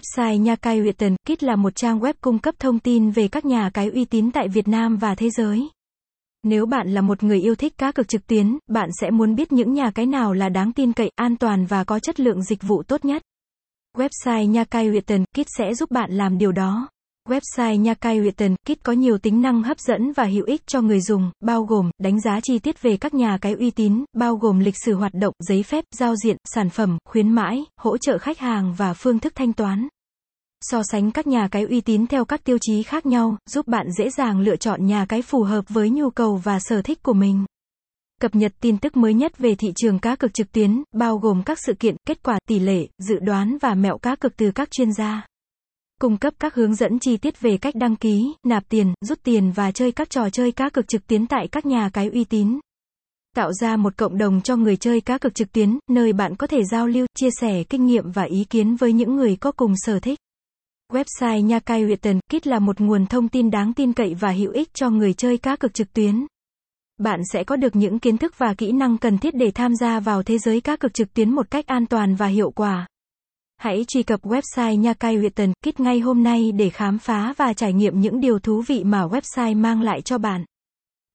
Website Nha Cai Written Kit là một trang web cung cấp thông tin về các nhà cái uy tín tại Việt Nam và thế giới. Nếu bạn là một người yêu thích cá cược trực tuyến, bạn sẽ muốn biết những nhà cái nào là đáng tin cậy, an toàn và có chất lượng dịch vụ tốt nhất. Website Nha Cai Written Kit sẽ giúp bạn làm điều đó. Website Nha Cai Written Kit có nhiều tính năng hấp dẫn và hữu ích cho người dùng, bao gồm đánh giá chi tiết về các nhà cái uy tín, bao gồm lịch sử hoạt động, giấy phép, giao diện, sản phẩm, khuyến mãi, hỗ trợ khách hàng và phương thức thanh toán. So sánh các nhà cái uy tín theo các tiêu chí khác nhau, giúp bạn dễ dàng lựa chọn nhà cái phù hợp với nhu cầu và sở thích của mình. Cập nhật tin tức mới nhất về thị trường cá cược trực tuyến, bao gồm các sự kiện, kết quả, tỷ lệ, dự đoán và mẹo cá cược từ các chuyên gia cung cấp các hướng dẫn chi tiết về cách đăng ký, nạp tiền, rút tiền và chơi các trò chơi cá cược trực tuyến tại các nhà cái uy tín. Tạo ra một cộng đồng cho người chơi cá cược trực tuyến, nơi bạn có thể giao lưu, chia sẻ kinh nghiệm và ý kiến với những người có cùng sở thích. Website Nha Cai Written Kit là một nguồn thông tin đáng tin cậy và hữu ích cho người chơi cá cược trực tuyến. Bạn sẽ có được những kiến thức và kỹ năng cần thiết để tham gia vào thế giới cá cược trực tuyến một cách an toàn và hiệu quả. Hãy truy cập website Nha Cai Huyệt Tần Kít ngay hôm nay để khám phá và trải nghiệm những điều thú vị mà website mang lại cho bạn.